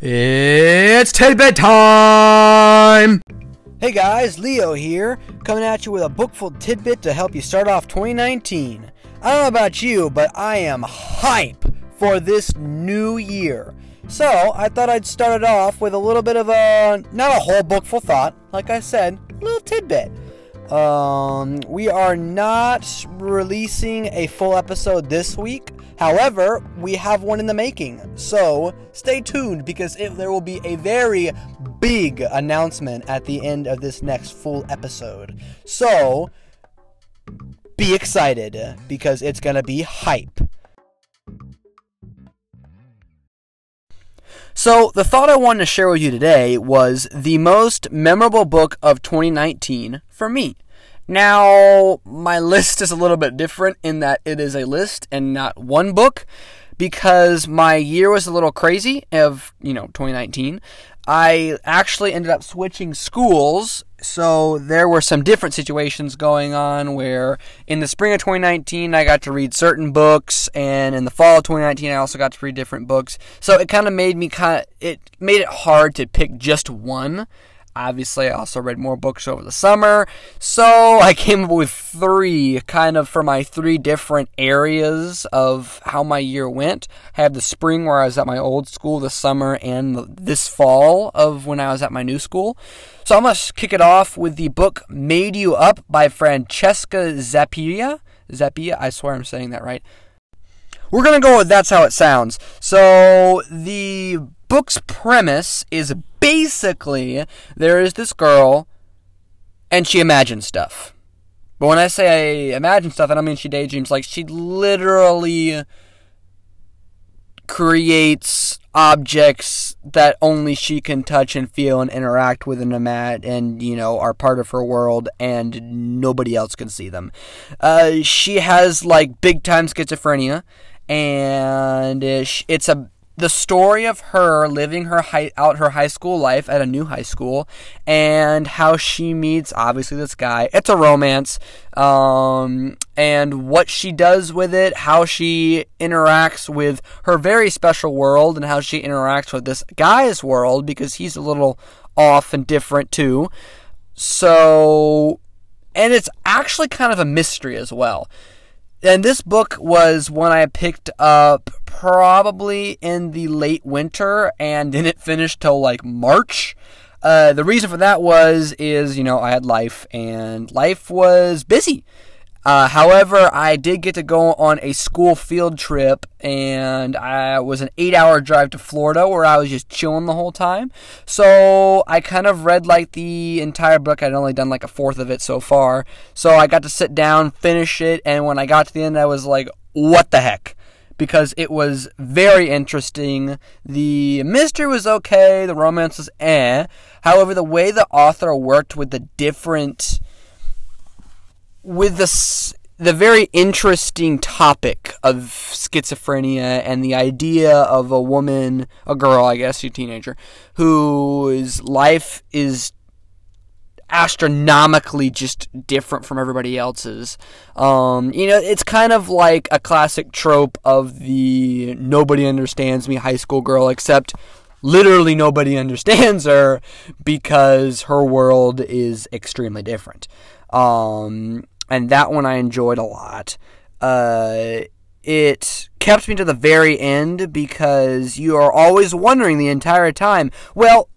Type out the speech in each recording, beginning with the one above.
It's tidbit time! Hey guys, Leo here, coming at you with a bookful tidbit to help you start off 2019. I don't know about you, but I am hype for this new year. So, I thought I'd start it off with a little bit of a, not a whole bookful thought, like I said, a little tidbit. Um, we are not releasing a full episode this week. However, we have one in the making. So stay tuned because it, there will be a very big announcement at the end of this next full episode. So be excited because it's to be hype. So, the thought I wanted to share with you today was the most memorable book of 2019 for me. Now, my list is a little bit different in that it is a list and not one book because my year was a little crazy of, you know, 2019. I actually ended up switching schools, so there were some different situations going on where in the spring of 2019 I got to read certain books and in the fall of 2019 I also got to read different books. So it kind of made me kind of it made it hard to pick just one Obviously, I also read more books over the summer, so I came up with three, kind of for my three different areas of how my year went. I have the spring where I was at my old school, the summer, and this fall of when I was at my new school. So I'm going to kick it off with the book Made You Up by Francesca Zappia. Zappia, I swear I'm saying that right. We're going to go with That's How It Sounds. So the book's premise is basically there is this girl and she imagines stuff. But when I say I imagine stuff, I don't mean she daydreams. Like she literally creates objects that only she can touch and feel and interact with in a mat and you know are part of her world and nobody else can see them uh, she has like big time schizophrenia and it's a the story of her living her high, out her high school life at a new high school and how she meets obviously this guy. It's a romance um, and what she does with it how she interacts with her very special world and how she interacts with this guy's world because he's a little off and different too. So and it's actually kind of a mystery as well and this book was one I picked up probably in the late winter and didn't finish till like March. Uh, the reason for that was is you know I had life and life was busy. Uh, however, I did get to go on a school field trip, and I was an eight-hour drive to Florida where I was just chilling the whole time. So I kind of read like the entire book. I'd only done like a fourth of it so far. So I got to sit down, finish it, and when I got to the end, I was like, "What the heck." because it was very interesting. The mystery was okay, the romance was eh. However, the way the author worked with the different with the the very interesting topic of schizophrenia and the idea of a woman, a girl, I guess, a teenager, whose life is astronomically just different from everybody else's. Um, you know, it's kind of like a classic trope of the nobody understands me high school girl, except literally nobody understands her because her world is extremely different. Um, and that one I enjoyed a lot. Uh, it kept me to the very end because you are always wondering the entire time, well,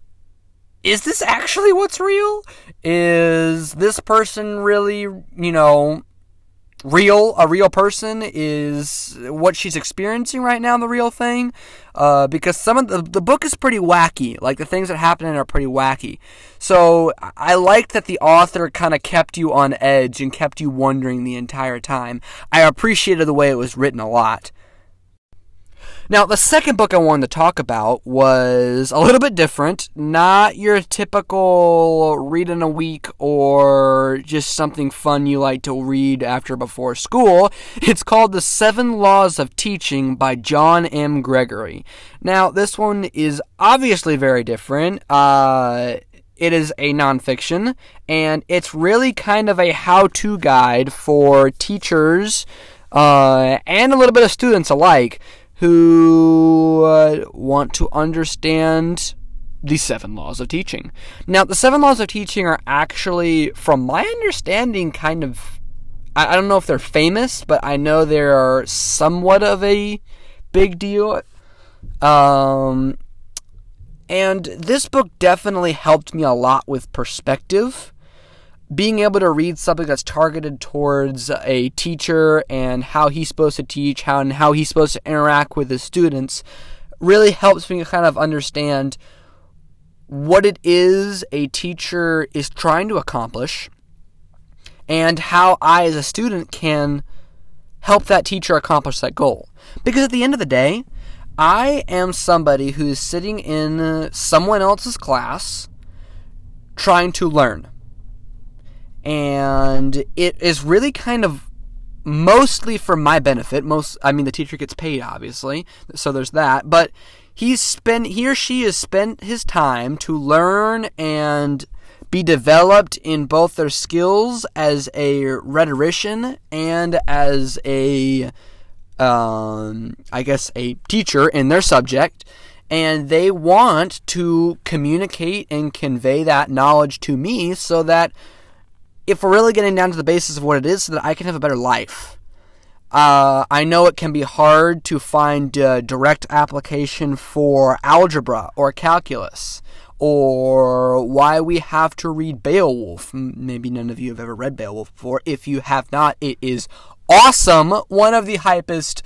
is this actually what's real? Is this person really, you know, real, a real person? Is what she's experiencing right now the real thing? Uh, because some of the, the book is pretty wacky. Like the things that happen in it are pretty wacky. So I liked that the author kind of kept you on edge and kept you wondering the entire time. I appreciated the way it was written a lot. Now, the second book I wanted to talk about was a little bit different. Not your typical read in a week or just something fun you like to read after before school. It's called The Seven Laws of Teaching by John M. Gregory. Now, this one is obviously very different. Uh, it is a nonfiction, and it's really kind of a how to guide for teachers uh, and a little bit of students alike who uh, want to understand the seven laws of teaching. Now, the seven laws of teaching are actually, from my understanding, kind of. I, I don't know if they're famous, but I know they are somewhat of a big deal. Um, and this book definitely helped me a lot with perspective. Being able to read something that's targeted towards a teacher and how he's supposed to teach, how and how he's supposed to interact with his students, really helps me kind of understand what it is a teacher is trying to accomplish and how I, as a student, can help that teacher accomplish that goal. Because at the end of the day, I am somebody who's sitting in someone else's class trying to learn. And it is really kind of mostly for my benefit. Most I mean the teacher gets paid obviously. So there's that, but he's spent he or she has spent his time to learn and be developed in both their skills as a rhetorician and as a um, I guess, a teacher in their subject, and they want to communicate and convey that knowledge to me so that if we're really getting down to the basis of what it is, so that I can have a better life. Uh, I know it can be hard to find uh, direct application for algebra or calculus, or why we have to read Beowulf. Maybe none of you have ever read Beowulf before. If you have not, it is awesome, one of the hypest,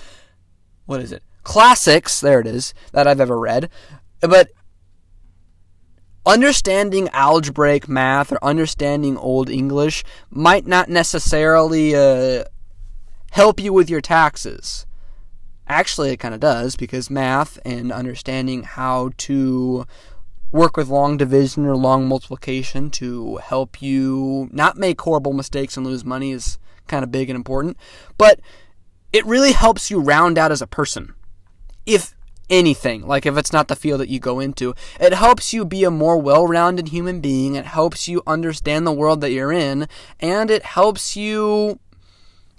what is it? Classics, there it is, that I've ever read. But understanding algebraic math or understanding Old English might not necessarily uh, help you with your taxes. Actually, it kind of does because math and understanding how to work with long division or long multiplication to help you not make horrible mistakes and lose money is kind of big and important, but it really helps you round out as a person. If anything, like if it's not the field that you go into, it helps you be a more well rounded human being. It helps you understand the world that you're in, and it helps you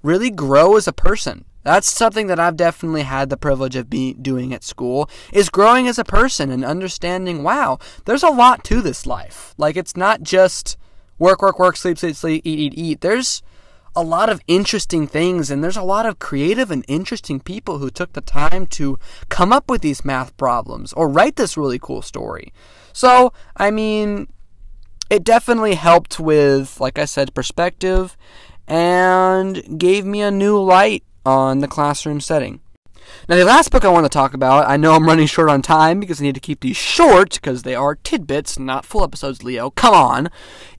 really grow as a person. That's something that I've definitely had the privilege of be doing at school is growing as a person and understanding, wow, there's a lot to this life. Like it's not just work, work, work, sleep, sleep, sleep, eat, eat, eat. There's a lot of interesting things, and there's a lot of creative and interesting people who took the time to come up with these math problems or write this really cool story. So, I mean, it definitely helped with, like I said, perspective and gave me a new light on the classroom setting. Now, the last book I want to talk about, I know I'm running short on time because I need to keep these short because they are tidbits, not full episodes, Leo. Come on.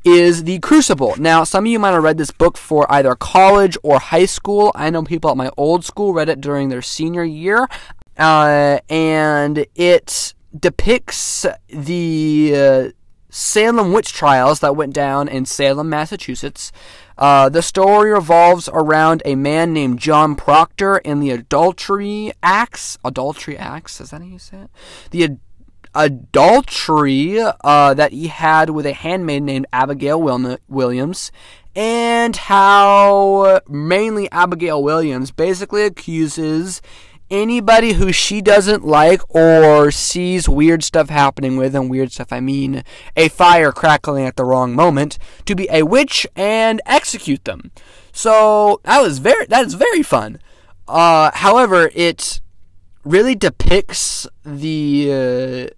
Is The Crucible. Now, some of you might have read this book for either college or high school. I know people at my old school read it during their senior year. Uh, and it depicts the uh, Salem witch trials that went down in Salem, Massachusetts. Uh, the story revolves around a man named John Proctor and the adultery acts. Adultery acts, is that how you say it? The ad- adultery uh, that he had with a handmaid named Abigail Wil- Williams, and how mainly Abigail Williams basically accuses anybody who she doesn't like or sees weird stuff happening with, and weird stuff I mean a fire crackling at the wrong moment, to be a witch and execute them. So that was very that is very fun. Uh, however, it really depicts the uh,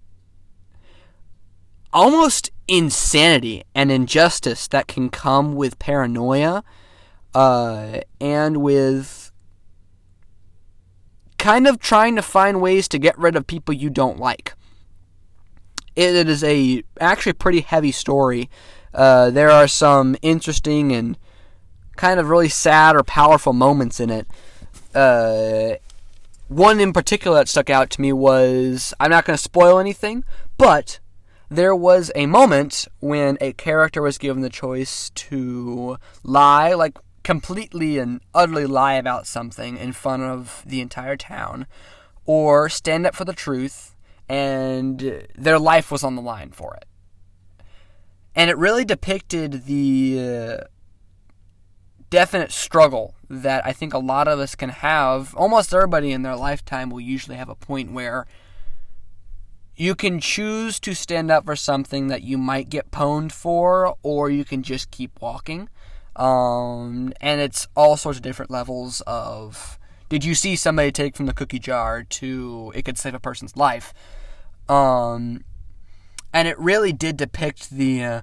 almost insanity and injustice that can come with paranoia uh, and with kind of trying to find ways to get rid of people you don't like. it is a actually pretty heavy story. Uh, there are some interesting and kind of really sad or powerful moments in it. Uh, one in particular that stuck out to me was I'm not going to spoil anything, but there was a moment when a character was given the choice to lie, like completely and utterly lie about something in front of the entire town, or stand up for the truth and their life was on the line for it. And it really depicted the uh, definite struggle that I think a lot of us can have. Almost everybody in their lifetime will usually have a point where you can choose to stand up for something that you might get pwned for, or you can just keep walking. Um, and it's all sorts of different levels of did you see somebody take from the cookie jar to it could save a person's life. Um, and it really did depict the uh,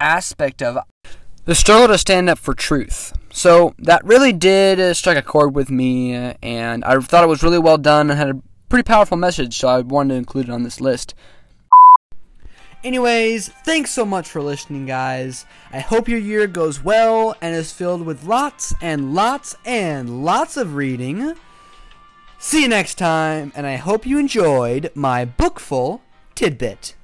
aspect of the struggle to stand up for truth. So that really did uh, strike a chord with me, uh, and I thought it was really well done and had a pretty powerful message, so I wanted to include it on this list. Anyways, thanks so much for listening, guys. I hope your year goes well and is filled with lots and lots and lots of reading. See you next time, and I hope you enjoyed my bookful tidbit.